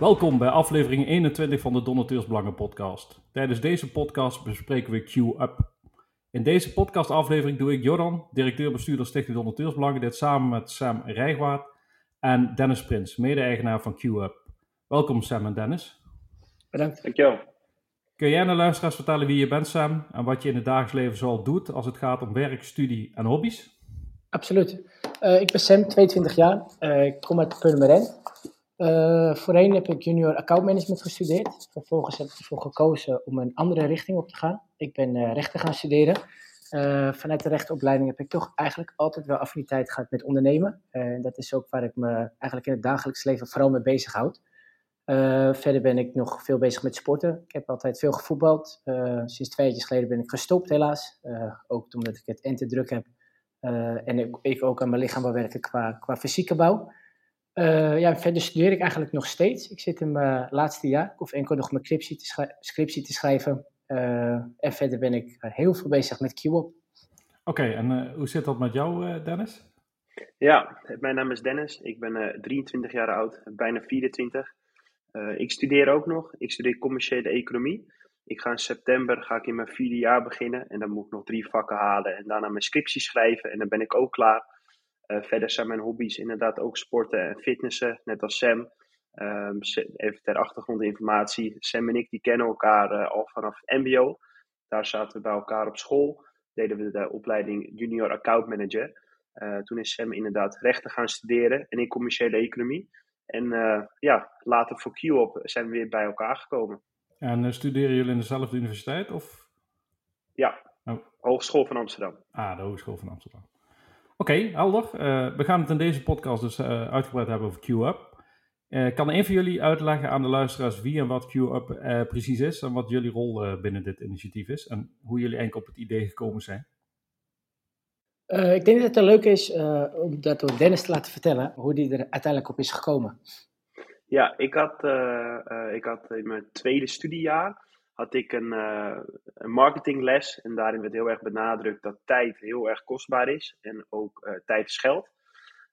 Welkom bij aflevering 21 van de Donateursbelangen podcast. Tijdens deze podcast bespreken we Q-Up. In deze podcastaflevering doe ik Jordan, directeur-bestuurder Stichting Donateursbelangen, dit samen met Sam Rijgwaard en Dennis Prins, mede-eigenaar van Q-Up. Welkom Sam en Dennis. Bedankt. Dankjewel. Kun jij aan de luisteraars vertellen wie je bent Sam en wat je in het dagelijks leven zoal doet als het gaat om werk, studie en hobby's? Absoluut. Uh, ik ben Sam, 22 jaar. Uh, ik kom uit Purmerend. Uh, voorheen heb ik junior account management gestudeerd. Vervolgens heb ik ervoor gekozen om een andere richting op te gaan. Ik ben uh, rechten gaan studeren. Uh, vanuit de rechtenopleiding heb ik toch eigenlijk altijd wel affiniteit gehad met ondernemen. dat is ook waar ik me eigenlijk in het dagelijks leven vooral mee bezig houd. verder ben ik nog veel bezig met sporten. Ik heb altijd veel gevoetbald. sinds twee jaar geleden ben ik gestopt helaas. ook omdat ik het en te druk heb. en ik, ik, ook aan mijn lichaam wil werken qua, qua fysieke bouw. Uh, ja, verder studeer ik eigenlijk nog steeds. Ik zit in mijn laatste jaar. Ik hoef enkel nog mijn scriptie te, scriptie te schrijven. Uh, en verder ben ik heel veel bezig met QOP. Oké, okay, en uh, hoe zit dat met jou, Dennis? Ja, mijn naam is Dennis. Ik ben 23 jaar oud, bijna 24. ik studeer ook nog. Ik studeer commerciële economie. Ik ga in september ga ik in mijn vierde jaar beginnen. En dan moet ik nog drie vakken halen. En daarna mijn scriptie schrijven. En dan ben ik ook klaar. Uh, verder zijn mijn hobby's inderdaad ook sporten en fitnessen, net als Sam. Um, even ter achtergrondinformatie. Sam en ik die kennen elkaar uh, al vanaf het MBO. Daar zaten we bij elkaar op school. Deden we de opleiding Junior Account Manager. Uh, toen is Sam inderdaad rechten gaan studeren en in commerciële economie. En ja, later voor QOP zijn we weer bij elkaar gekomen. En studeren jullie in dezelfde universiteit? Of? Ja, oh. Hogeschool van Amsterdam. Ah, de Hogeschool van Amsterdam. Oké, okay, helder. Uh, we gaan het in deze podcast dus uh, uitgebreid hebben over QUp. Uh, kan een van jullie uitleggen aan de luisteraars wie en wat QUp precies is en wat jullie rol binnen dit initiatief is en hoe jullie eigenlijk op het idee gekomen zijn? ik denk dat het leuk is om dat door Dennis te laten vertellen hoe die er uiteindelijk op is gekomen. Ja, ik had, ik had in mijn tweede studiejaar had ik een, uh, een marketingles. En daarin werd heel erg benadrukt dat tijd heel erg kostbaar is. En ook uh, tijd is geld.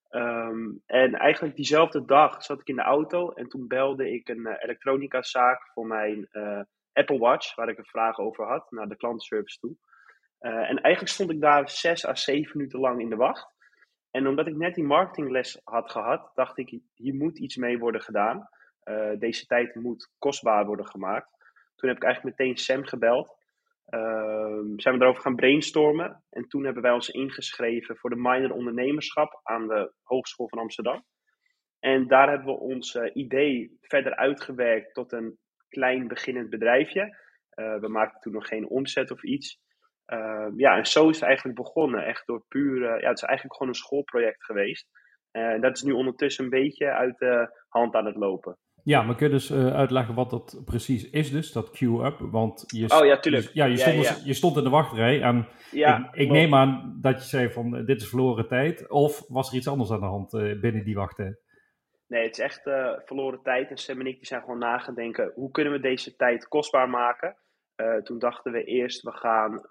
Um, en eigenlijk diezelfde dag zat ik in de auto. En toen belde ik een uh, elektronica zaak voor mijn Apple Watch. Waar ik een vraag over had. Naar de klantenservice toe. en eigenlijk stond ik daar zes à zeven minuten lang in de wacht. En omdat ik net die marketingles had gehad, dacht ik, hier moet iets mee worden gedaan. deze tijd moet kostbaar worden gemaakt. Toen heb ik eigenlijk meteen Sam gebeld. Uh, zijn we erover gaan brainstormen. En toen hebben wij ons ingeschreven voor de minor ondernemerschap aan de Hogeschool van Amsterdam. En daar hebben we ons uh, idee verder uitgewerkt tot een klein beginnend bedrijfje. Uh, we maakten toen nog geen omzet of iets. Uh, ja, en zo is het eigenlijk begonnen. Echt door puur, ja, het is eigenlijk gewoon een schoolproject geweest. En dat is nu ondertussen een beetje uit de hand aan het lopen. Ja, maar kun je dus uh, uitleggen wat dat precies is dus, dat queue-up? Want je, oh ja, tuurlijk. Je, ja, je, stond, ja, Dus, je stond in de wachtrij en ik, ik neem aan dat je zei van dit is verloren tijd. Of was er iets anders aan de hand uh, binnen die wachttijd? Nee, het is echt uh, verloren tijd. En Sam en ik die zijn gewoon nagedenken, hoe kunnen we deze tijd kostbaar maken? toen dachten we eerst, we gaan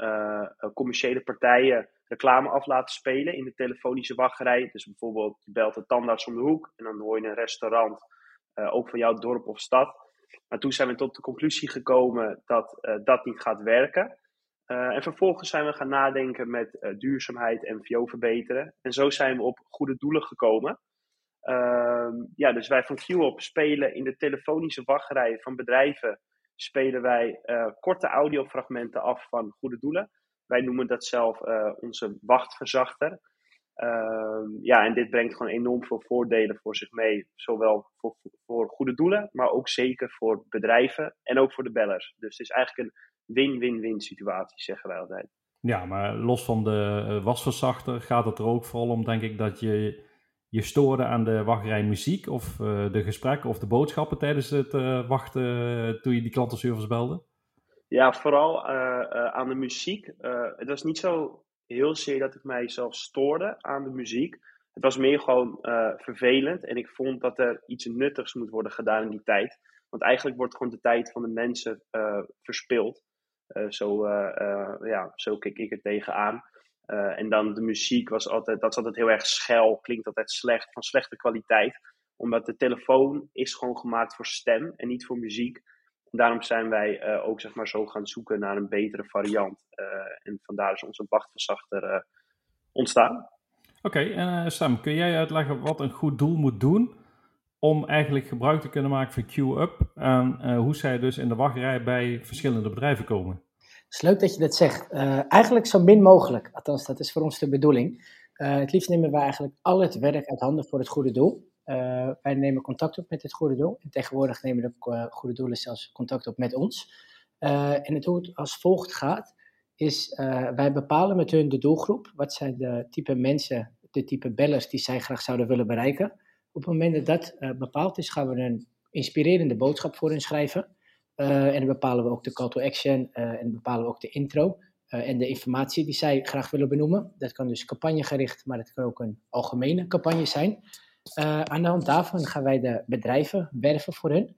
commerciële partijen reclame af laten spelen in de telefonische wachtrij. Dus bijvoorbeeld, je belt de tandarts om de hoek en dan hoor je een restaurant uh, ook van jouw dorp of stad. Maar toen zijn we tot de conclusie gekomen dat uh, dat niet gaat werken. Uh, en vervolgens zijn we gaan nadenken met duurzaamheid en VO verbeteren. En zo zijn we op goede doelen gekomen. Ehm, ja, dus wij van QOP spelen in de telefonische wachtrij van bedrijven spelen wij korte audiofragmenten af van goede doelen. Wij noemen dat zelf onze wachtverzachter. Ehm, ja, en dit brengt gewoon enorm veel voordelen voor zich mee. Zowel voor, voor goede doelen, maar ook zeker voor bedrijven en ook voor de bellers. Dus het is eigenlijk een win-win-win situatie, zeggen wij altijd. Ja, maar los van de eh, wasverzachter gaat het er ook vooral om, denk ik, dat je je stoorde aan de wachtrij muziek of uh, de gesprekken of de boodschappen tijdens het uh, wachten toen je die klantenservice belde? Ja, vooral aan de muziek. het was niet zo heel zeer dat ik mijzelf stoorde aan de muziek. Het was meer gewoon uh, vervelend en ik vond dat er iets nuttigs moet worden gedaan in die tijd. Want eigenlijk wordt gewoon de tijd van de mensen uh, verspild. Uh, zo, ja, zo keek ik er tegenaan. en dan de muziek was altijd, dat is altijd heel erg schel, klinkt altijd slecht, van slechte kwaliteit. Omdat de telefoon is gewoon gemaakt voor stem en niet voor muziek. En daarom zijn wij ook zeg maar, zo gaan zoeken naar een betere variant. en vandaar is onze wachtverzachter ontstaan. Oké, en uh, Sam, kun jij uitleggen wat een goed doel moet doen om eigenlijk gebruik te kunnen maken van QUp en uh, hoe zij dus in de wachtrij bij verschillende bedrijven komen? Het is leuk dat je dat zegt. Uh, eigenlijk zo min mogelijk, althans dat is voor ons de bedoeling. het liefst nemen wij eigenlijk al het werk uit handen voor het goede doel. Wij nemen contact op met het goede doel en tegenwoordig nemen de goede doelen zelfs contact op met ons. en het hoe het als volgt gaat, is wij bepalen met hun de doelgroep. Wat zijn de type mensen de type bellers die zij graag zouden willen bereiken. Op het moment dat dat bepaald is, gaan we een inspirerende boodschap voor hen schrijven. En dan bepalen we ook de call to action en bepalen we ook de intro en de informatie die zij graag willen benoemen. Dat kan dus campagnegericht, maar dat kan ook een algemene campagne zijn. Aan de hand daarvan gaan wij de bedrijven werven voor hen.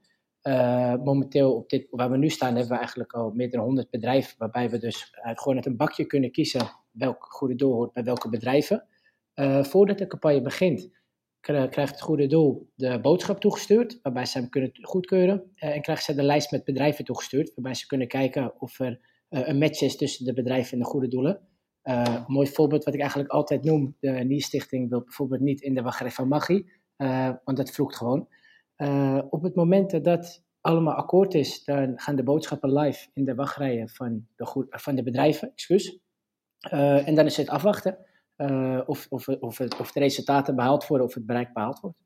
momenteel, op dit, waar we nu staan, hebben we eigenlijk al meer dan 100 bedrijven, waarbij we dus gewoon uit een bakje kunnen kiezen welk goede doel hoort bij welke bedrijven. Voordat de campagne begint, krijgt het goede doel de boodschap toegestuurd, waarbij ze hem kunnen goedkeuren. En krijgen ze de lijst met bedrijven toegestuurd, waarbij ze kunnen kijken of er een match is tussen de bedrijven en de goede doelen. Een mooi voorbeeld wat ik eigenlijk altijd noem, de NIE-stichting wil bijvoorbeeld niet in de wachtrij van Magie, want dat vroegt gewoon. op het moment dat allemaal akkoord is, dan gaan de boodschappen live in de wachtrijen van de, van de bedrijven. Excuus. en dan is het afwachten. Of, of, of, het, of de resultaten behaald worden of het bereik behaald wordt.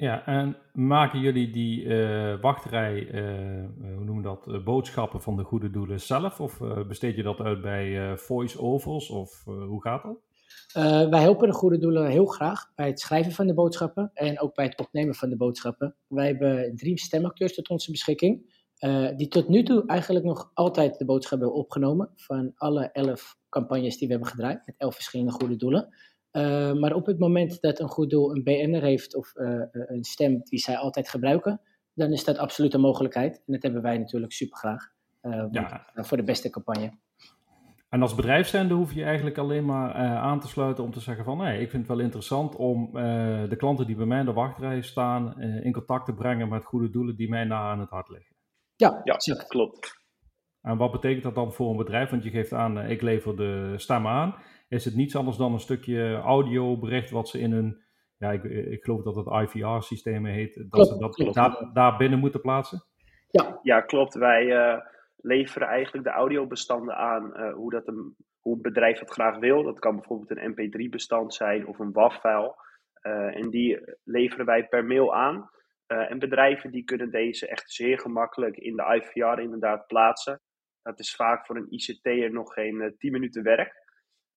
Ja, en maken jullie die uh, wachtrij, uh, hoe noemen dat, boodschappen van de goede doelen zelf? Of besteed je dat uit bij voice-overs? Of hoe gaat dat? wij helpen de goede doelen heel graag bij het schrijven van de boodschappen en ook bij het opnemen van de boodschappen. Wij hebben drie stemacteurs tot onze beschikking, die tot nu toe eigenlijk nog altijd de boodschap hebben opgenomen van alle elf campagnes die we hebben gedraaid met elf verschillende goede doelen. Uh, maar op het moment dat een goed doel een BN'er heeft of uh, een stem die zij altijd gebruiken, dan is dat absoluut een mogelijkheid. En dat hebben wij natuurlijk super graag uh, ja. voor de beste campagne. En als bedrijfszender hoef je eigenlijk alleen maar aan te sluiten om te zeggen van nee, ik vind het wel interessant om de klanten die bij mij in de wachtrij staan in contact te brengen met goede doelen die mij na aan het hart liggen. Ja, ja klopt. En wat betekent dat dan voor een bedrijf? Want je geeft aan, eh, ik lever de stem aan. Is het niets anders dan een stukje audiobericht wat ze in hun, ja, ik, ik geloof dat het IVR-systeem heet, dat ze dat daar, daar, binnen moeten plaatsen? Ja, ja klopt. Wij uh, leveren eigenlijk de audiobestanden aan uh, hoe, dat een, hoe het bedrijf het graag wil. Dat kan bijvoorbeeld een MP3-bestand zijn of een WAV-file. Uh, en die leveren wij per mail aan. en bedrijven die kunnen deze echt zeer gemakkelijk in de IVR inderdaad plaatsen. Dat is vaak voor een ICT'er nog geen uh, eh, 10 minuten werk.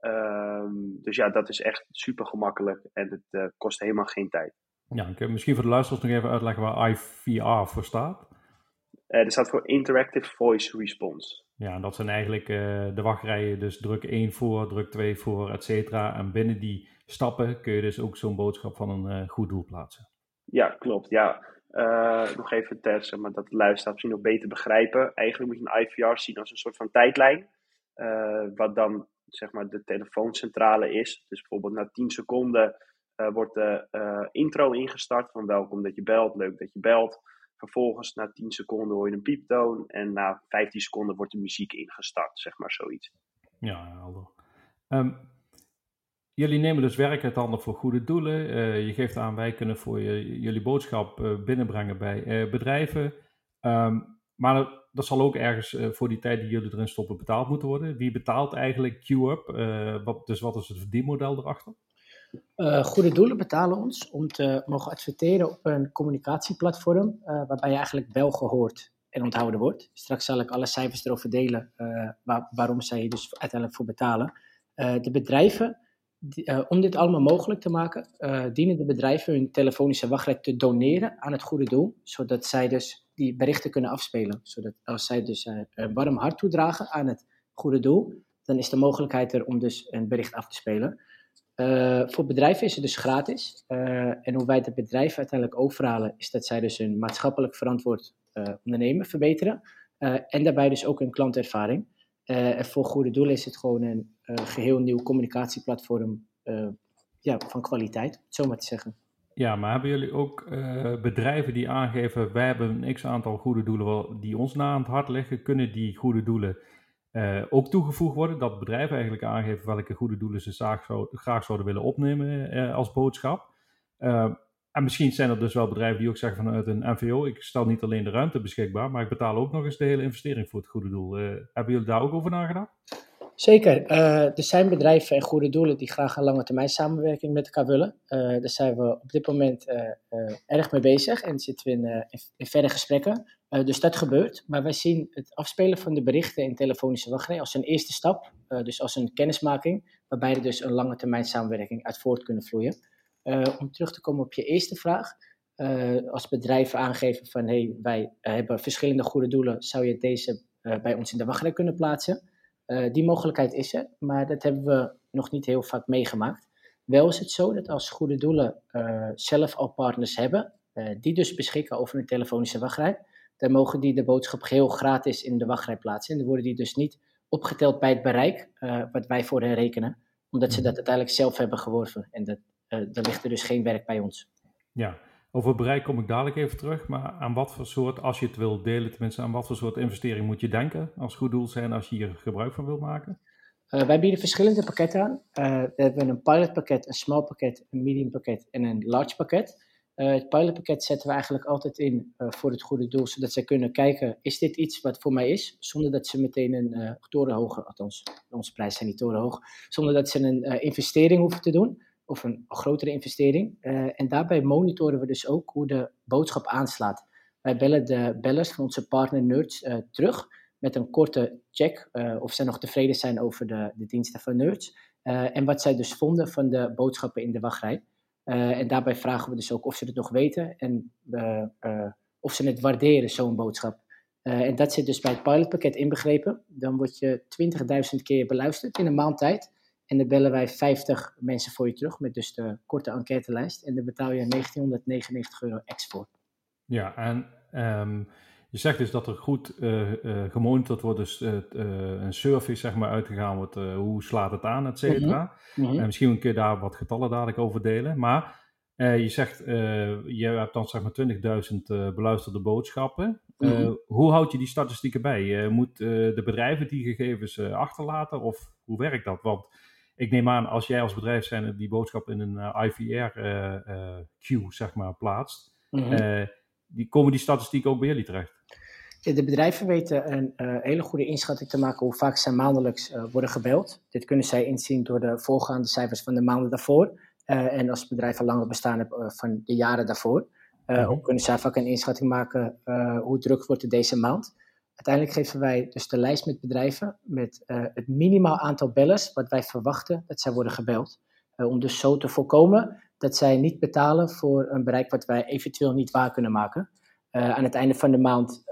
Ehm, dus ja, dat is echt super gemakkelijk en het uh, kost helemaal geen tijd. Ja, ik heb misschien voor de luisteraars nog even uitleggen waar IVR voor staat. Uh, dat staat voor Interactive Voice Response. Ja, en dat zijn eigenlijk de wachtrijen, dus druk 1 voor, druk 2 voor, et cetera. En binnen die stappen kun je dus ook zo'n boodschap van een goed doel plaatsen. Ja, klopt. Ja. Nog even ter, maar dat de luisteraars misschien nog beter begrijpen. Eigenlijk moet je een IVR zien als een soort van tijdlijn. Uh, wat dan zeg maar de telefooncentrale is. Dus bijvoorbeeld na 10 seconden uh, wordt de intro ingestart van welkom dat je belt, leuk dat je belt. Vervolgens na 10 seconden hoor je een pieptoon en na 15 seconden wordt de muziek ingestart, zeg maar zoiets. Ja, helder. Um, Jullie nemen dus werk uit handen voor goede doelen. Uh, je geeft aan, wij kunnen voor je, jullie boodschap binnenbrengen bij bedrijven. Um, maar dat zal ook ergens voor die tijd die jullie erin stoppen betaald moeten worden. Wie betaalt eigenlijk QUp? wat, dus wat is het verdienmodel erachter? goede doelen betalen ons om te mogen adverteren op een communicatieplatform waarbij je eigenlijk wel gehoord en onthouden wordt. Straks zal ik alle cijfers erover delen waar, waarom zij je dus uiteindelijk voor betalen. de bedrijven om dit allemaal mogelijk te maken, dienen de bedrijven hun telefonische wachtrij te doneren aan het goede doel, zodat zij dus die berichten kunnen afspelen. Zodat als zij dus een warm hart toedragen aan het goede doel, dan is de mogelijkheid er om dus een bericht af te spelen. voor bedrijven is het dus gratis. en hoe wij het bedrijf uiteindelijk overhalen, is dat zij dus hun maatschappelijk verantwoord ondernemen verbeteren. en daarbij dus ook hun klantervaring. En voor goede doelen is het gewoon een geheel nieuw communicatieplatform ja, van kwaliteit, zo maar te zeggen. Ja, maar hebben jullie ook eh, bedrijven die aangeven, wij hebben een x aantal goede doelen die ons na aan het hart liggen, kunnen die goede doelen uh, ook toegevoegd worden? Dat bedrijven eigenlijk aangeven welke goede doelen ze graag, graag zouden willen opnemen uh, als boodschap. en misschien zijn er dus wel bedrijven die ook zeggen vanuit een MVO, ik stel niet alleen de ruimte beschikbaar, maar ik betaal ook nog eens de hele investering voor het goede doel. hebben jullie daar ook over nagedacht? Zeker. Uh, er zijn bedrijven en goede doelen die graag een lange termijn samenwerking met elkaar willen. Uh, daar zijn we op dit moment uh, erg mee bezig en zitten we in, in, in verre gesprekken. dus dat gebeurt. Maar wij zien het afspelen van de berichten in telefonische wachtrij als een eerste stap. dus als een kennismaking, waarbij er dus een lange termijn samenwerking uit voort kunnen vloeien. om terug te komen op je eerste vraag. als bedrijven aangeven van hey, wij hebben verschillende goede doelen, zou je deze bij ons in de wachtrij kunnen plaatsen? Uh, die mogelijkheid is er, maar dat hebben we nog niet heel vaak meegemaakt. Wel is het zo dat als goede doelen uh, zelf al partners hebben, uh, die dus beschikken over een telefonische wachtrij, dan mogen die de boodschap geheel gratis in de wachtrij plaatsen. En dan worden die dus niet opgeteld bij het bereik wat wij voor hen rekenen, omdat ze dat uiteindelijk zelf hebben geworven. En dat, daar ligt er dus geen werk bij ons. Ja, over bereik kom ik dadelijk even terug, maar aan wat voor soort, als je het wil delen tenminste, aan wat voor soort investering moet je denken als goed doel zijn als je hier gebruik van wil maken? Uh, wij bieden verschillende pakketten aan. Uh, we hebben een pilotpakket, een small pakket, een medium pakket en een large pakket. Uh, het pilotpakket zetten we eigenlijk altijd in voor het goede doel, zodat zij kunnen kijken, is dit iets wat voor mij is? Zonder dat ze meteen een torenhoge, althans onze prijzen zijn niet torenhoog, zonder dat ze een investering hoeven te doen of een grotere investering. Uh, en daarbij monitoren we dus ook hoe de boodschap aanslaat. Wij bellen de bellers van onze partner Nerds uh, terug met een korte check uh, of zij nog tevreden zijn over de, de diensten van Nerds. en wat zij dus vonden van de boodschappen in de wachtrij. en daarbij vragen we dus ook of ze het nog weten en of ze het waarderen, zo'n boodschap. en dat zit dus bij het pilotpakket inbegrepen. Dan word je 20.000 keer beluisterd in een maand tijd. En dan bellen wij 50 mensen voor je terug met dus de korte enquêtelijst. En dan betaal je 1999 euro ex voor. Ja, en um, je zegt dus dat er goed uh, uh, gemonitord wordt, dus uh, een survey zeg maar uitgegaan wordt, hoe slaat het aan, et cetera. Mm -hmm. En misschien kun je daar wat getallen dadelijk over delen. Maar je zegt, je hebt dan zeg maar 20.000 beluisterde boodschappen. Mm -hmm. Hoe houd je die statistieken bij? moet de bedrijven die gegevens achterlaten of hoe werkt dat? Want ik neem aan, als jij als bedrijf zijn die boodschap in een uh, IVR-queue, uh, zeg maar, plaatst, mm -hmm. die, komen die statistieken ook bij jullie terecht? De bedrijven weten een uh, hele goede inschatting te maken hoe vaak zij maandelijks uh, worden gebeld. Dit kunnen zij inzien door de voorgaande cijfers van de maanden daarvoor. Uh, en als bedrijven langer bestaan hebben van de jaren daarvoor. -huh. Ook kunnen zij vaak een inschatting maken hoe druk wordt het deze maand. Uiteindelijk geven wij dus de lijst met bedrijven met uh, het minimaal aantal bellers wat wij verwachten dat zij worden gebeld. Uh, om dus zo te voorkomen dat zij niet betalen voor een bereik wat wij eventueel niet waar kunnen maken. Uh, aan het einde van de maand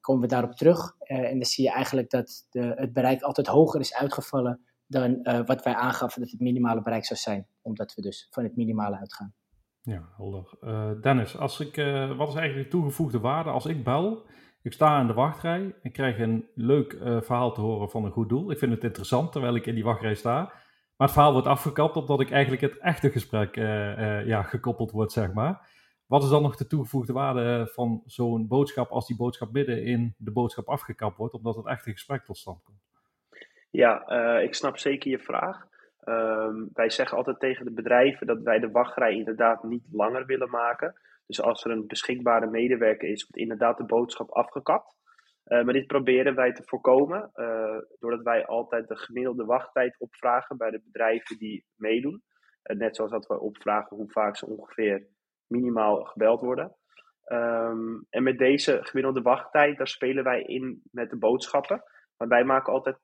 komen we daarop terug en dan zie je eigenlijk dat de, het bereik altijd hoger is uitgevallen dan wat wij aangaven dat het minimale bereik zou zijn. Omdat we dus van het minimale uitgaan. Ja, helder. Dennis, als ik, wat is eigenlijk de toegevoegde waarde als ik bel ik sta in de wachtrij en krijg een leuk uh, verhaal te horen van een goed doel. Ik vind het interessant terwijl ik in die wachtrij sta. Maar het verhaal wordt afgekapt omdat ik eigenlijk het echte gesprek uh, uh, ja, gekoppeld wordt, zeg maar. Wat is dan nog de toegevoegde waarde van zo'n boodschap als die boodschap midden in de boodschap afgekapt wordt, omdat het echte gesprek tot stand komt? Ja, ik snap zeker je vraag. Um, wij zeggen altijd tegen de bedrijven dat wij de wachtrij inderdaad niet langer willen maken. Dus als er een beschikbare medewerker is, wordt inderdaad de boodschap afgekapt. Uh, maar dit proberen wij te voorkomen, uh, doordat wij altijd de gemiddelde wachttijd opvragen bij de bedrijven die meedoen. Uh, net zoals dat we opvragen hoe vaak ze ongeveer minimaal gebeld worden. Um, en met deze gemiddelde wachttijd, daar spelen wij in met de boodschappen. Maar wij maken altijd,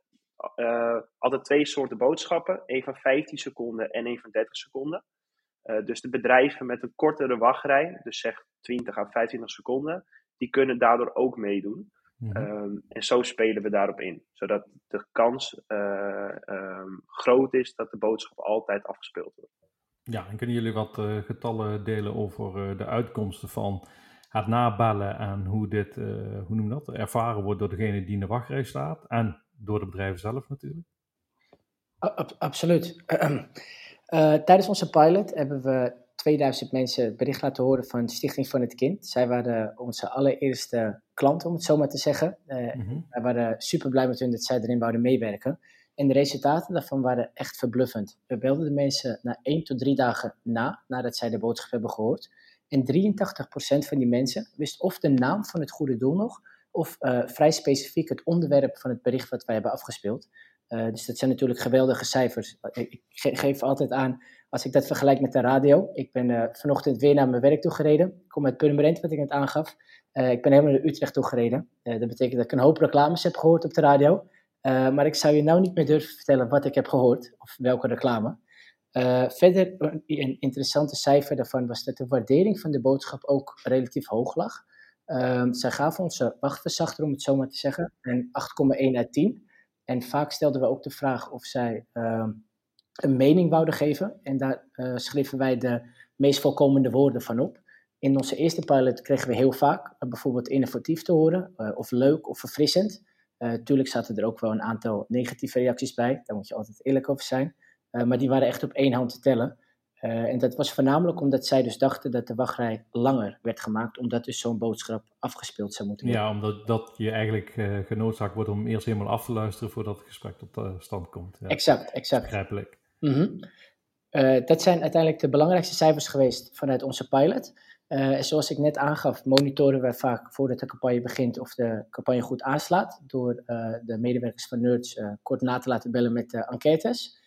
altijd twee soorten boodschappen. één van 15 seconden en één van 30 seconden. Uh, dus de bedrijven met een kortere wachtrij, dus zeg 20 à 25 seconden, die kunnen daardoor ook meedoen. Mm -hmm. um, en zo spelen we daarop in, zodat de kans uh, um, groot is dat de boodschap altijd afgespeeld wordt. Ja, en kunnen jullie wat uh, getallen delen over de uitkomsten van het nabellen en hoe dit, hoe noem dat, ervaren wordt door degene die in de wachtrij staat en door de bedrijven zelf natuurlijk? Ab absoluut. Uh, tijdens onze pilot hebben we 2000 mensen het bericht laten horen van Stichting van het Kind. Zij waren onze allereerste klant, om het zo maar te zeggen. Mm Wij waren super blij met hun dat zij erin wouden meewerken. En de resultaten daarvan waren echt verbluffend. We belden de mensen na één tot drie dagen na, nadat zij de boodschap hebben gehoord. En 83% van die mensen wist of de naam van het goede doel nog, of uh, vrij specifiek het onderwerp van het bericht wat wij hebben afgespeeld. Uh, dus dat zijn natuurlijk geweldige cijfers. Ik, geef altijd aan, als ik dat vergelijk met de radio. Ik ben uh, vanochtend weer naar mijn werk toe gereden. Ik kom uit Purmerend, wat ik net aangaf. ik ben helemaal naar Utrecht toe gereden. dat betekent dat ik een hoop reclames heb gehoord op de radio. maar ik zou je nou niet meer durven vertellen wat ik heb gehoord, of welke reclame. verder, een interessante cijfer daarvan was dat de waardering van de boodschap ook relatief hoog lag. Um, zij gaven ons wachtverzachter, om het zo maar te zeggen, een 8,1 uit 10. En vaak stelden we ook de vraag of zij uh, een mening wouden geven. En daar uh, schreven wij de meest voorkomende woorden van op. In onze eerste pilot kregen we heel vaak uh, bijvoorbeeld innovatief te horen, eh, of leuk of verfrissend. tuurlijk zaten er ook wel een aantal negatieve reacties bij, daar moet je altijd eerlijk over zijn. maar die waren echt op één hand te tellen. Uh, en dat was voornamelijk omdat zij dus dachten dat de wachtrij langer werd gemaakt, omdat dus zo'n boodschap afgespeeld zou moeten worden. Ja, omdat dat je eigenlijk uh, genoodzaakt wordt om eerst helemaal af te luisteren voordat het gesprek tot uh, stand komt. Ja. Exact, exact. Begrijpelijk. Mm -hmm. dat zijn uiteindelijk de belangrijkste cijfers geweest vanuit onze pilot. zoals ik net aangaf, monitoren wij vaak voordat de campagne begint of de campagne goed aanslaat, door de medewerkers van Nerds kort na te laten bellen met de enquêtes.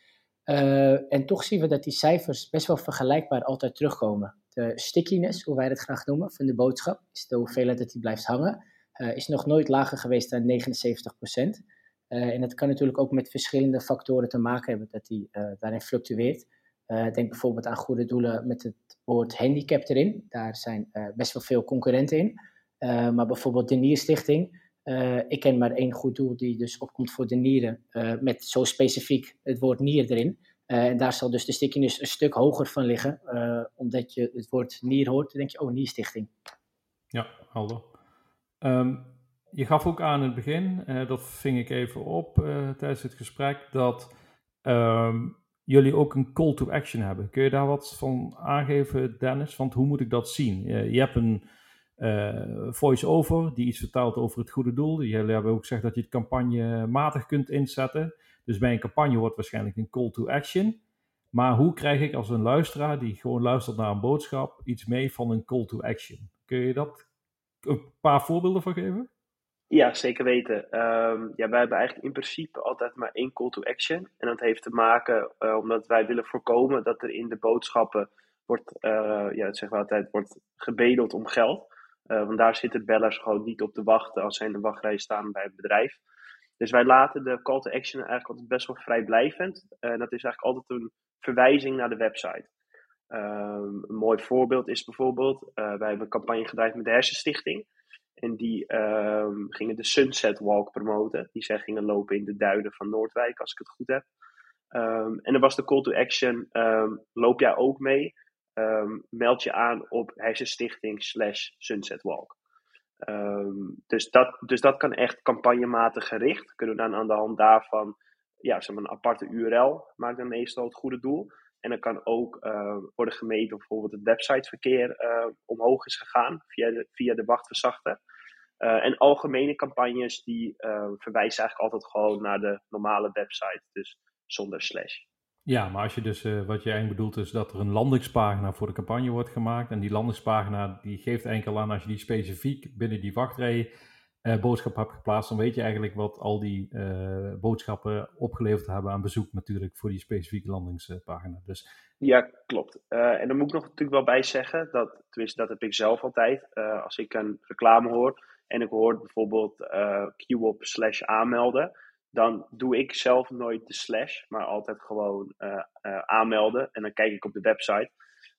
Uh, en toch zien we dat die cijfers best wel vergelijkbaar altijd terugkomen. De stickiness, hoe wij dat graag noemen, van de boodschap, is de hoeveelheid dat die blijft hangen, uh, is nog nooit lager geweest dan 79 procent. Uh, en dat kan natuurlijk ook met verschillende factoren te maken hebben dat die daarin fluctueert. denk bijvoorbeeld aan goede doelen met het woord handicap erin. Daar zijn best wel veel concurrenten in. maar bijvoorbeeld de Nierstichting, uh, ik ken maar één goed doel die dus opkomt voor de nieren, uh, met zo specifiek het woord nier erin. Uh, en daar zal dus de stickiness een stuk hoger van liggen, omdat je het woord nier hoort, dan denk je, oh, nierstichting. Ja, helder. Um, je gaf ook aan in het begin, dat ving ik even op tijdens het gesprek, dat um, jullie ook een call to action hebben. Kun je daar wat van aangeven, Dennis? Want hoe moet ik dat zien? je hebt een uh, voice-over, die iets vertelt over het goede doel. Jullie hebben ook gezegd dat je het campagnematig kunt inzetten. Dus bij een campagne wordt waarschijnlijk een call to action. Maar hoe krijg ik als een luisteraar die gewoon luistert naar een boodschap iets mee van een call to action? Kun je dat een paar voorbeelden van geven? Ja, zeker weten. Um, ja, wij hebben eigenlijk in principe altijd maar één call to action. En dat heeft te maken uh, omdat wij willen voorkomen dat er in de boodschappen wordt, uh, ja, zeg maar altijd, wordt gebedeld om geld. Uh, want daar zitten bellers gewoon niet op te wachten als zij in de wachtrij staan bij het bedrijf. Dus wij laten de call to action eigenlijk altijd best wel vrijblijvend. En uh, dat is eigenlijk altijd een verwijzing naar de website. Um, een mooi voorbeeld is bijvoorbeeld, uh, wij hebben een campagne gedraaid met de Hersenstichting. En die um, gingen de Sunset Walk promoten. Die zij gingen lopen in de duinen van Noordwijk, als ik het goed heb. Um, en dan was de call to action, loop jij ook mee? Um, meld je aan op hersenstichting slash sunsetwalk. Um, dus, dat, dus dat kan echt campagnematig gericht. Kunnen we dan aan de hand daarvan ja, een aparte URL maakt dan meestal het goede doel. En dan kan ook uh, worden gemeten of bijvoorbeeld het websiteverkeer omhoog is gegaan via de, via de wachtverzachter. Uh, en algemene campagnes die verwijzen eigenlijk altijd gewoon naar de normale website, dus zonder slash. Ja, maar als je dus, uh, wat je eigenlijk bedoelt is dat er een landingspagina voor de campagne wordt gemaakt. En die landingspagina die geeft enkel aan als je die specifiek binnen die wachtrij uh, boodschap hebt geplaatst. Dan weet je eigenlijk wat al die uh, boodschappen opgeleverd hebben aan bezoek natuurlijk voor die specifieke landingspagina. Dus... Ja, klopt. en dan moet ik nog natuurlijk wel bij zeggen, dat, tenminste dat heb ik zelf altijd. als ik een reclame hoor en ik hoor bijvoorbeeld QOP slash aanmelden dan doe ik zelf nooit de slash, maar altijd gewoon uh, uh, aanmelden. En dan kijk ik op de website.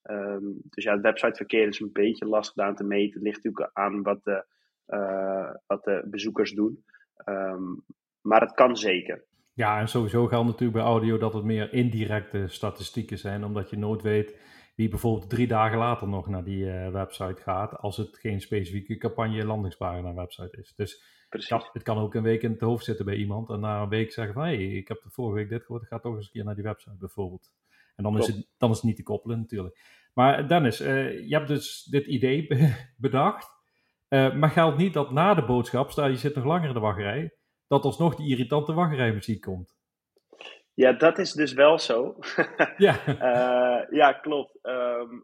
Um, dus ja, het websiteverkeer is een beetje lastig aan te meten. Het ligt natuurlijk aan wat de, uh, wat de bezoekers doen. Um, maar het kan zeker. Ja, en sowieso geldt natuurlijk bij audio dat het meer indirecte statistieken zijn, omdat je nooit weet wie bijvoorbeeld drie dagen later nog naar die website gaat, als het geen specifieke campagne landingspagina website is. Dus Precies. het kan ook een week in het hoofd zitten bij iemand en na een week zeggen van hé, hey, ik heb de vorige week dit gehoord, ik ga toch eens een keer naar die website bijvoorbeeld. En dan is, het, dan is het niet te koppelen natuurlijk. Maar Dennis, je hebt dus dit idee bedacht. maar geldt niet dat na de boodschap, stel je zit nog langer in de wachtrij, dat alsnog die irritante wachrijmuziek komt? Ja, dat is dus wel zo. ja. ja, klopt. Ehm,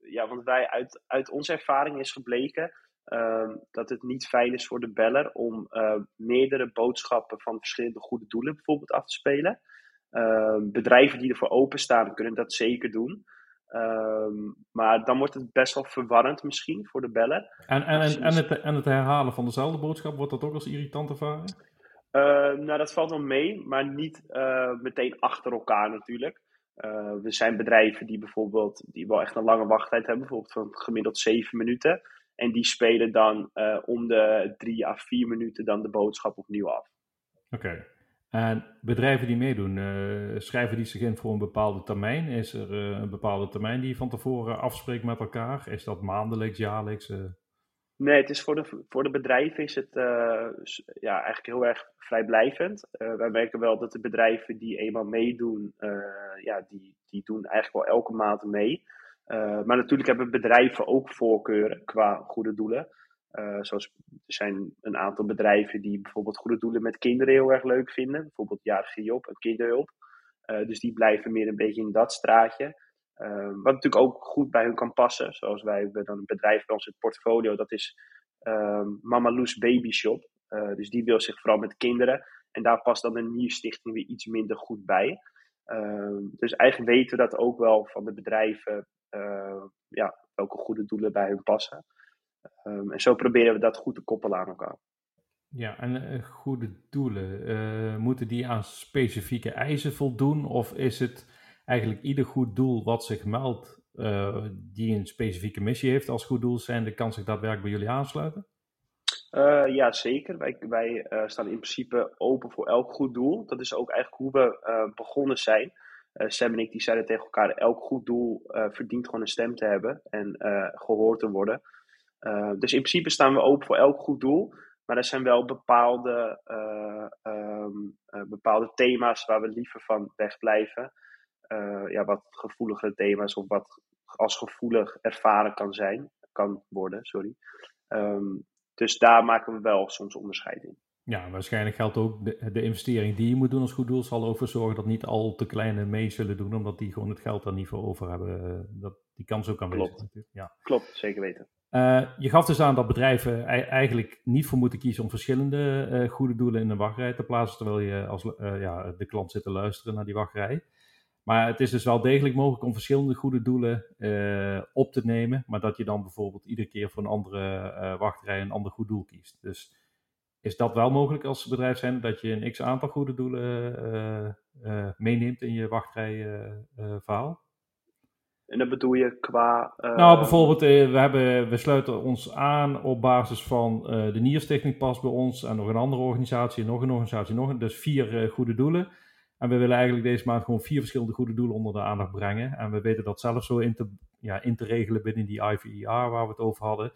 ja, want wij uit, uit onze ervaring is gebleken Ehm, dat het niet fijn is voor de beller om uh, meerdere boodschappen van verschillende goede doelen bijvoorbeeld af te spelen. Ehm, bedrijven die ervoor openstaan kunnen dat zeker doen. Ehm, maar dan wordt het best wel verwarrend misschien voor de beller. En, en, en, en, het, en het herhalen van dezelfde boodschap, wordt dat ook als irritant ervaren? nou, dat valt wel mee, maar niet uh, meteen achter elkaar natuurlijk. Er zijn bedrijven die bijvoorbeeld die wel echt een lange wachttijd hebben, bijvoorbeeld van gemiddeld 7 minuten. En die spelen dan uh, om de drie à vier minuten dan de boodschap opnieuw af. Oké. En bedrijven die meedoen, uh, schrijven die zich in voor een bepaalde termijn? Is er uh, een bepaalde termijn die je van tevoren afspreekt met elkaar? Is dat maandelijks, jaarlijks? Nee, het is voor, de, voor de bedrijven is het ja, eigenlijk heel erg vrijblijvend. wij merken wel dat de bedrijven die eenmaal meedoen, ja, die, die doen eigenlijk wel elke maand mee. Uh, maar natuurlijk hebben bedrijven ook voorkeuren qua goede doelen. Uh, zoals er zijn een aantal bedrijven die bijvoorbeeld goede doelen met kinderen heel erg leuk vinden. Bijvoorbeeld Jarige Job en Kinderhulp. Uh, dus die blijven meer een beetje in dat straatje. wat natuurlijk ook goed bij hun kan passen. Zoals wij hebben dan een bedrijf bij ons in het portfolio. Dat is Mama Loes Baby Shop. dus die wil zich vooral met kinderen. En daar past dan een nierstichting weer iets minder goed bij. dus eigenlijk weten we dat ook wel van de bedrijven ja, welke goede doelen bij hun passen. Um, en zo proberen we dat goed te koppelen aan elkaar. Ja, en uh, goede doelen, uh, moeten die aan specifieke eisen voldoen? Of is het eigenlijk ieder goed doel wat zich meldt, die een specifieke missie heeft als goed doel zijn, de kan zich daadwerkelijk bij jullie aansluiten? ja, zeker. Wij, wij staan in principe open voor elk goed doel. Dat is ook eigenlijk hoe we begonnen zijn. Uh, Sam en ik die zeiden tegen elkaar: elk goed doel uh, verdient gewoon een stem te hebben en uh, gehoord te worden. dus in principe staan we open voor elk goed doel. Maar er zijn wel bepaalde, um, bepaalde thema's waar we liever van wegblijven. ja, wat gevoeligere thema's of wat als gevoelig ervaren kan zijn, kan worden, sorry. Um, dus daar maken we wel soms onderscheid in. Ja, waarschijnlijk geldt ook de, de, investering die je moet doen als goed doel, zal ervoor zorgen dat niet al te kleine mee zullen doen, omdat die gewoon het geld daar niet voor over hebben. Dat, die kans ook aanwezig Klopt. Ja. Klopt, zeker weten. Uh, je gaf dus aan dat bedrijven eigenlijk niet voor moeten kiezen om verschillende uh, goede doelen in een wachtrij te plaatsen, terwijl je als uh, ja, de klant zit te luisteren naar die wachtrij. Maar het is dus wel degelijk mogelijk om verschillende goede doelen op te nemen, maar dat je dan bijvoorbeeld iedere keer voor een andere wachtrij een ander goed doel kiest. Dus is dat wel mogelijk als bedrijf zijn dat je een x aantal goede doelen uh, uh, meeneemt in je wachtrijverhaal? en dat bedoel je qua. Nou, bijvoorbeeld, we, hebben, we sluiten ons aan op basis van de Nierstichting past bij ons en nog een andere organisatie, nog een organisatie, nog een. Dus vier goede doelen. En we willen eigenlijk deze maand gewoon vier verschillende goede doelen onder de aandacht brengen. En we weten dat zelf zo in te, ja, in te regelen binnen die IVER waar we het over hadden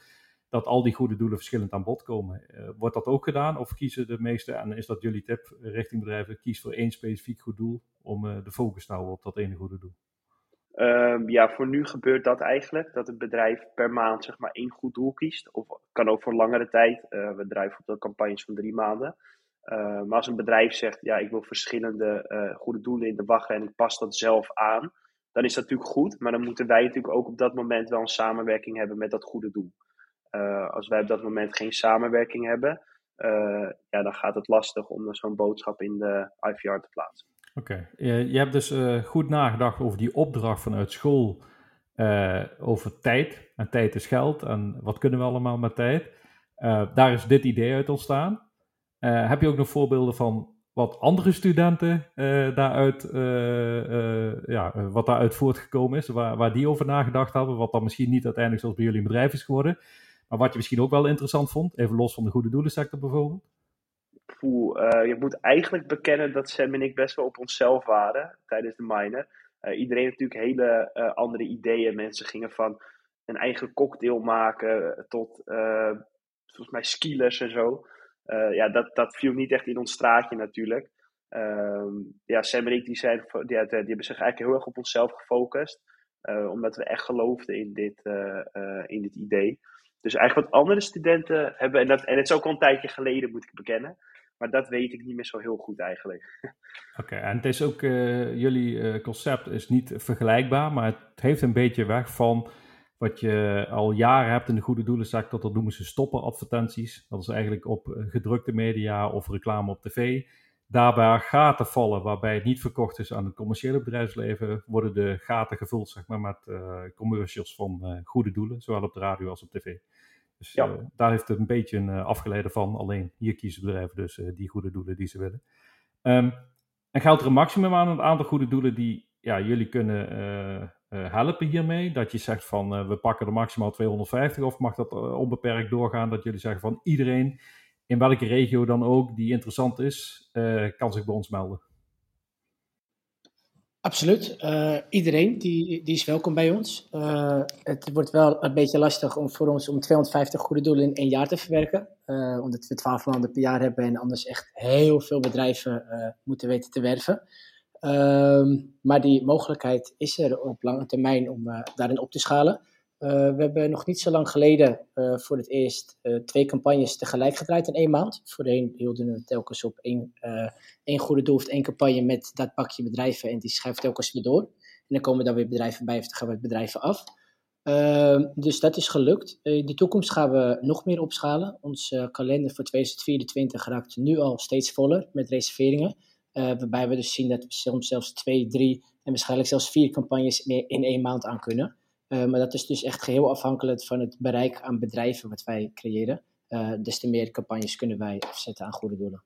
dat al die goede doelen verschillend aan bod komen. Uh, wordt dat ook gedaan of kiezen de meeste, en is dat jullie tip richting bedrijven, kies voor één specifiek goed doel om uh, de focus te houden op dat ene goede doel? Um, ja, voor nu gebeurt dat eigenlijk, dat het bedrijf per maand zeg maar één goed doel kiest. Of kan ook voor langere tijd. Uh, we drijven op de campagnes van drie maanden. maar als een bedrijf zegt, ja, ik wil verschillende goede doelen in de wacht en ik pas dat zelf aan, dan is dat natuurlijk goed. Maar dan moeten wij natuurlijk ook op dat moment wel een samenwerking hebben met dat goede doel. Uh, als wij op dat moment geen samenwerking hebben, uh, ja, dan gaat het lastig om zo'n boodschap in de IVR te plaatsen. Oké, je, hebt dus uh, goed nagedacht over die opdracht vanuit school over tijd. En tijd is geld en wat kunnen we allemaal met tijd? daar is dit idee uit ontstaan. heb je ook nog voorbeelden van wat andere studenten daaruit, ja, wat daaruit voortgekomen is, waar, waar die over nagedacht hebben, wat dan misschien niet uiteindelijk zoals bij jullie bedrijf is geworden, maar wat je misschien ook wel interessant vond, even los van de goede doelensector bijvoorbeeld? Poeh, uh, je moet eigenlijk bekennen dat Sam en ik best wel op onszelf waren tijdens de minor. Uh, iedereen heeft natuurlijk hele uh, andere ideeën. Mensen gingen van een eigen cocktail maken tot volgens mij skilers en zo. ja, dat, dat viel niet echt in ons straatje natuurlijk. Ehm, ja, Sam en ik die zijn, die, die hebben zich eigenlijk heel erg op onszelf gefocust. omdat we echt geloofden in dit, in dit idee. Dus eigenlijk wat andere studenten hebben, en, dat, en het is ook al een tijdje geleden, moet ik bekennen. Maar dat weet ik niet meer zo heel goed eigenlijk. Oké, en het is ook, jullie concept is niet vergelijkbaar, maar het heeft een beetje weg van wat je al jaren hebt in de goede doelensector, dat noemen ze stopperadvertenties. Dat is eigenlijk op eh, gedrukte media of reclame op tv. Daarbij gaten vallen waarbij het niet verkocht is aan het commerciële bedrijfsleven, worden de gaten gevuld zeg maar, met uh, commercials van uh, goede doelen, zowel op de radio als op tv. Dus ja. uh, daar heeft het een beetje een afgeleide van. Alleen hier kiezen bedrijven dus die goede doelen die ze willen. Um, en geldt er een maximum aan het aantal goede doelen die ja, jullie kunnen helpen hiermee? Dat je zegt van we pakken er maximaal 250 of mag dat onbeperkt doorgaan? Dat jullie zeggen van iedereen in welke regio dan ook die interessant is, kan zich bij ons melden? Absoluut. iedereen die, die is welkom bij ons. het wordt wel een beetje lastig om voor ons om 250 goede doelen in één jaar te verwerken. omdat we 12 maanden per jaar hebben en anders echt heel veel bedrijven moeten weten te werven. Ehm, maar die mogelijkheid is er op lange termijn om daarin op te schalen. Uh, we hebben nog niet zo lang geleden uh, voor het eerst twee campagnes tegelijk gedraaid in één maand. Voorheen hielden we telkens op één, één goede doel of één campagne met dat pakje bedrijven en die schrijft telkens weer door. En dan komen er weer bedrijven bij of dan gaan we bedrijven af. Ehm, dus dat is gelukt. in de toekomst gaan we nog meer opschalen. Ons kalender voor 2024 raakt nu al steeds voller met reserveringen. Waarbij we dus zien dat we soms zelfs twee, drie en waarschijnlijk zelfs vier campagnes in één maand aan kunnen. Uh, maar dat is dus echt geheel afhankelijk van het bereik aan bedrijven wat wij creëren. Uh, des te meer campagnes kunnen wij afzetten aan goede doelen.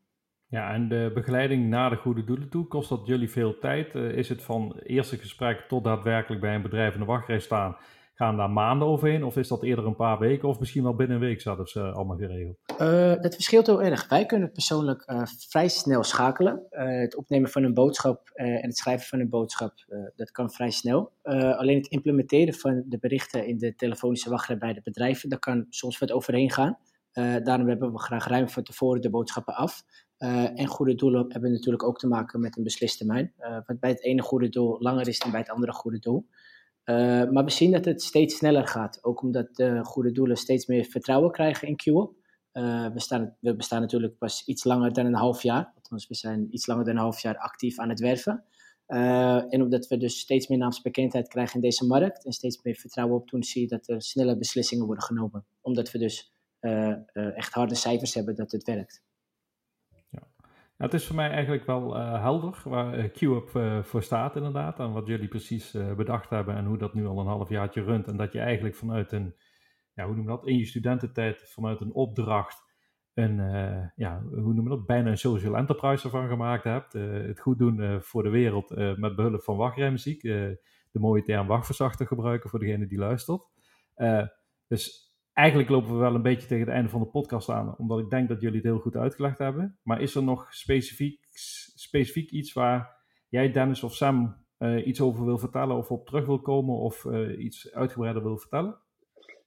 Ja, en de begeleiding naar de goede doelen toe, kost dat jullie veel tijd? is het van eerste gesprek tot daadwerkelijk bij een bedrijf in de wachtrij staan? Gaan daar maanden overheen? Of is dat eerder een paar weken of misschien wel binnen een week zelfs uh, allemaal geregeld? Uh, dat verschilt heel erg. Wij kunnen persoonlijk uh, vrij snel schakelen. het opnemen van een boodschap en het schrijven van een boodschap, dat kan vrij snel. alleen het implementeren van de berichten in de telefonische wachtrij bij de bedrijven, daar kan soms wat overheen gaan. daarom hebben we graag ruim van tevoren de boodschappen af. en goede doelen hebben natuurlijk ook te maken met een beslistermijn. wat bij het ene goede doel langer is dan bij het andere goede doel. Uh, maar we zien dat het steeds sneller gaat. Ook omdat de goede doelen steeds meer vertrouwen krijgen in QOP. Uh, we, staan, we bestaan natuurlijk pas iets langer dan een half jaar. Althans, we zijn iets langer dan een half jaar actief aan het werven. Uh, en omdat we dus steeds meer naamsbekendheid krijgen in deze markt en steeds meer vertrouwen op doen, zie je dat er snelle beslissingen worden genomen. Omdat we dus echt harde cijfers hebben dat het werkt. Het is voor mij eigenlijk wel uh, helder waar uh, QUP uh, voor staat inderdaad. En wat jullie precies bedacht hebben en hoe dat nu al een half jaartje runt. En dat je eigenlijk vanuit een, ja, hoe noem je dat, in je studententijd vanuit een opdracht een, ja, hoe noem je dat, bijna een social enterprise ervan gemaakt hebt. het goed doen voor de wereld met behulp van wachtrijmuziek. de mooie term wachtverzachter gebruiken voor degene die luistert. dus eigenlijk lopen we wel een beetje tegen het einde van de podcast aan, omdat ik denk dat jullie het heel goed uitgelegd hebben. Maar is er nog specifiek, specifiek iets waar jij, Dennis of Sam, uh, iets over wil vertellen of op terug wil komen of uh, iets uitgebreider wil vertellen?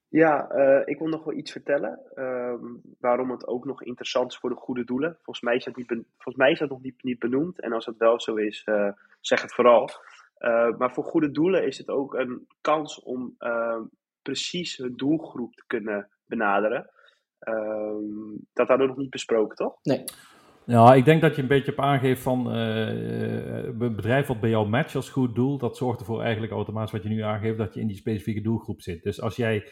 Ja, uh, ik wil nog wel iets vertellen. Ehm, waarom het ook nog interessant is voor de goede doelen. Volgens mij is dat, niet volgens mij is dat nog niet, niet benoemd. En als het wel zo is, zeg het vooral. maar voor goede doelen is het ook een kans om ehm, precies hun doelgroep te kunnen benaderen. Um, dat hadden we nog niet besproken, toch? Nee. Ja, ik denk dat je een beetje op aangeeft van uh, een bedrijf wat bij jou matcht als goed doel, dat zorgt ervoor eigenlijk automatisch wat je nu aangeeft, dat je in die specifieke doelgroep zit. Dus als jij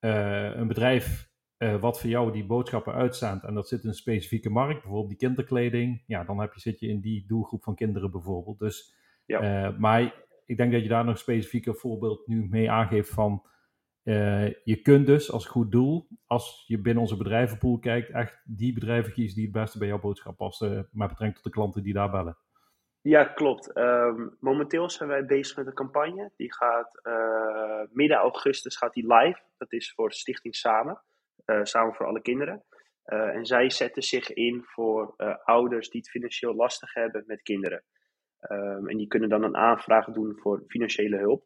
uh, een bedrijf uh, wat voor jou die boodschappen uitzendt en dat zit in een specifieke markt, bijvoorbeeld die kinderkleding, ja, dan heb je, zit je in die doelgroep van kinderen bijvoorbeeld. Dus, ja. maar ik denk dat je daar nog een specifieke voorbeeld nu mee aangeeft van uh, je kunt dus als goed doel, als je binnen onze bedrijvenpool kijkt, echt die bedrijven kiezen die het beste bij jouw boodschap passen, met betrekking tot de klanten die daar bellen. Ja, klopt. Um, momenteel zijn wij bezig met een campagne. Die gaat uh, midden augustus gaat die live. Dat is voor Stichting Samen. Samen voor alle kinderen. en zij zetten zich in voor ouders die het financieel lastig hebben met kinderen. Um, en die kunnen dan een aanvraag doen voor financiële hulp.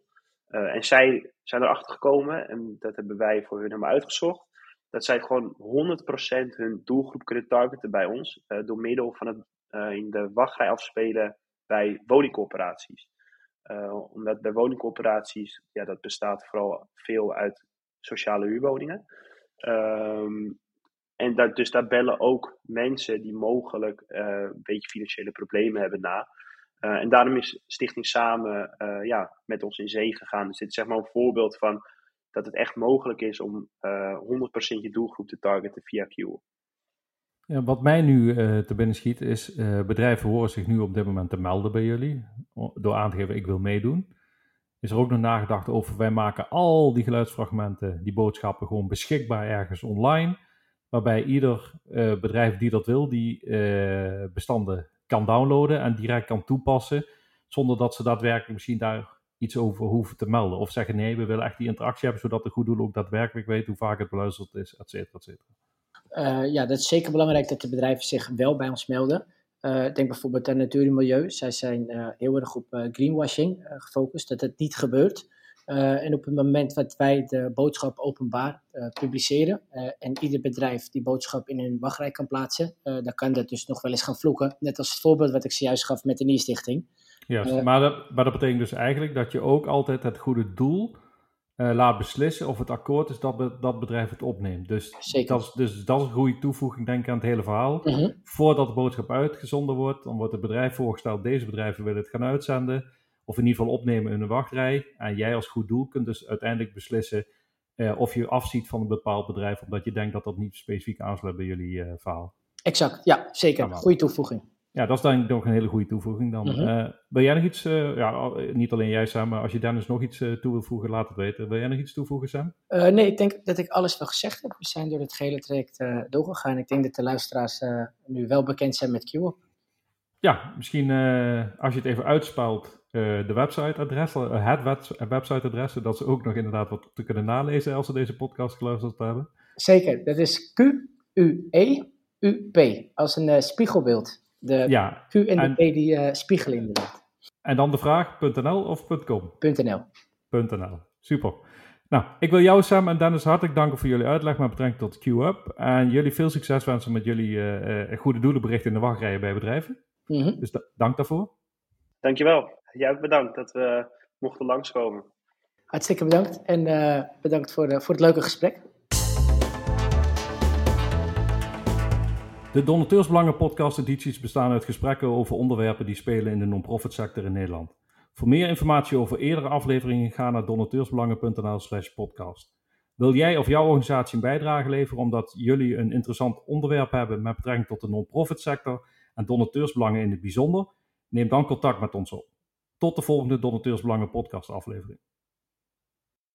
Uh, en zij zijn erachter gekomen, en dat hebben wij voor hun helemaal uitgezocht, dat zij gewoon 100% hun doelgroep kunnen targeten bij ons, uh, door middel van het uh, in de wachtrij afspelen bij woningcorporaties. omdat bij woningcorporaties, ja, dat bestaat vooral veel uit sociale huurwoningen. Ehm, en dat, dus daar bellen ook mensen die mogelijk een beetje financiële problemen hebben na. En daarom is Stichting Samen ja, met ons in zee gegaan. Dus dit is zeg maar een voorbeeld van dat het echt mogelijk is om 100% je doelgroep te targeten via Q. Ja, wat mij nu uh, te binnen schiet is, uh, bedrijven horen zich nu op dit moment te melden bij jullie, door aan te geven ik wil meedoen. Is er ook nog nagedacht over, wij maken al die geluidsfragmenten, die boodschappen gewoon beschikbaar ergens online, waarbij ieder uh, bedrijf die dat wil, die bestanden kan downloaden en direct kan toepassen, zonder dat ze daadwerkelijk misschien daar iets over hoeven te melden. Of zeggen nee, we willen echt die interactie hebben, zodat de goed doel ook daadwerkelijk weet hoe vaak het beluisterd is, et cetera, et cetera. Uh, ja, dat is zeker belangrijk dat de bedrijven zich wel bij ons melden. Uh, denk bijvoorbeeld aan natuur en milieu. Zij zijn uh, heel erg op greenwashing gefocust, dat het niet gebeurt. En op het moment dat wij de boodschap openbaar publiceren en ieder bedrijf die boodschap in hun wachtrij kan plaatsen, dan kan dat dus nog wel eens gaan vloeken. Net als het voorbeeld wat ik zojuist gaf met de Nierstichting. Ja, maar, dat, maar dat betekent dus eigenlijk dat je ook altijd het goede doel uh, laat beslissen of het akkoord is dat dat bedrijf het opneemt. Dus Dat is, dus dat is een goede toevoeging, denk ik, aan het hele verhaal. Mhm. Voordat de boodschap uitgezonden wordt, dan wordt het bedrijf voorgesteld, deze bedrijven willen het gaan uitzenden, of in ieder geval opnemen in een wachtrij. En jij als goed doel kunt dus uiteindelijk beslissen uh, of je afziet van een bepaald bedrijf, omdat je denkt dat dat niet specifiek aansluit bij jullie uh, verhaal. Exact, ja, zeker. Goede toevoeging. Ja, dat is denk ik nog een hele goede toevoeging dan. Mm wil jij nog iets, ja, niet alleen jij Sam, maar als je Dennis nog iets toe wil voegen, laat het weten. Wil jij nog iets toevoegen Sam? nee, ik denk dat ik alles wel gezegd heb. We zijn door het gehele traject doorgegaan. Ik denk dat de luisteraars nu wel bekend zijn met QUP. Ja, misschien als je het even uitspaalt, de websiteadres, het websiteadres, zodat ze ook nog inderdaad wat te kunnen nalezen als ze deze podcast geluisterd hebben. Zeker, dat is Q-U-E-U-P, als een spiegelbeeld. De ja, Q en de P die uh, spiegelen inderdaad. En dan de vraag, .nl of .com? .nl. .nl, super. Nou, ik wil jou Sam en Dennis hartelijk danken voor jullie uitleg met betrekking tot Q-Up. En jullie veel succes wensen met jullie uh, goede doelenberichten in de wachtrijen bij bedrijven. Mm -hmm. Dus dank daarvoor. Dankjewel. Jij ook bedankt dat we mochten langskomen. Hartstikke bedankt en uh, bedankt voor, de, voor het leuke gesprek. De Donateursbelangen podcast edities bestaan uit gesprekken over onderwerpen die spelen in de non-profit sector in Nederland. Voor meer informatie over eerdere afleveringen ga naar donateursbelangen.nl slash podcast. Wil jij of jouw organisatie een bijdrage leveren omdat jullie een interessant onderwerp hebben met betrekking tot de non-profit sector en donateursbelangen in het bijzonder? Neem dan contact met ons op. Tot de volgende Donateursbelangen podcast aflevering.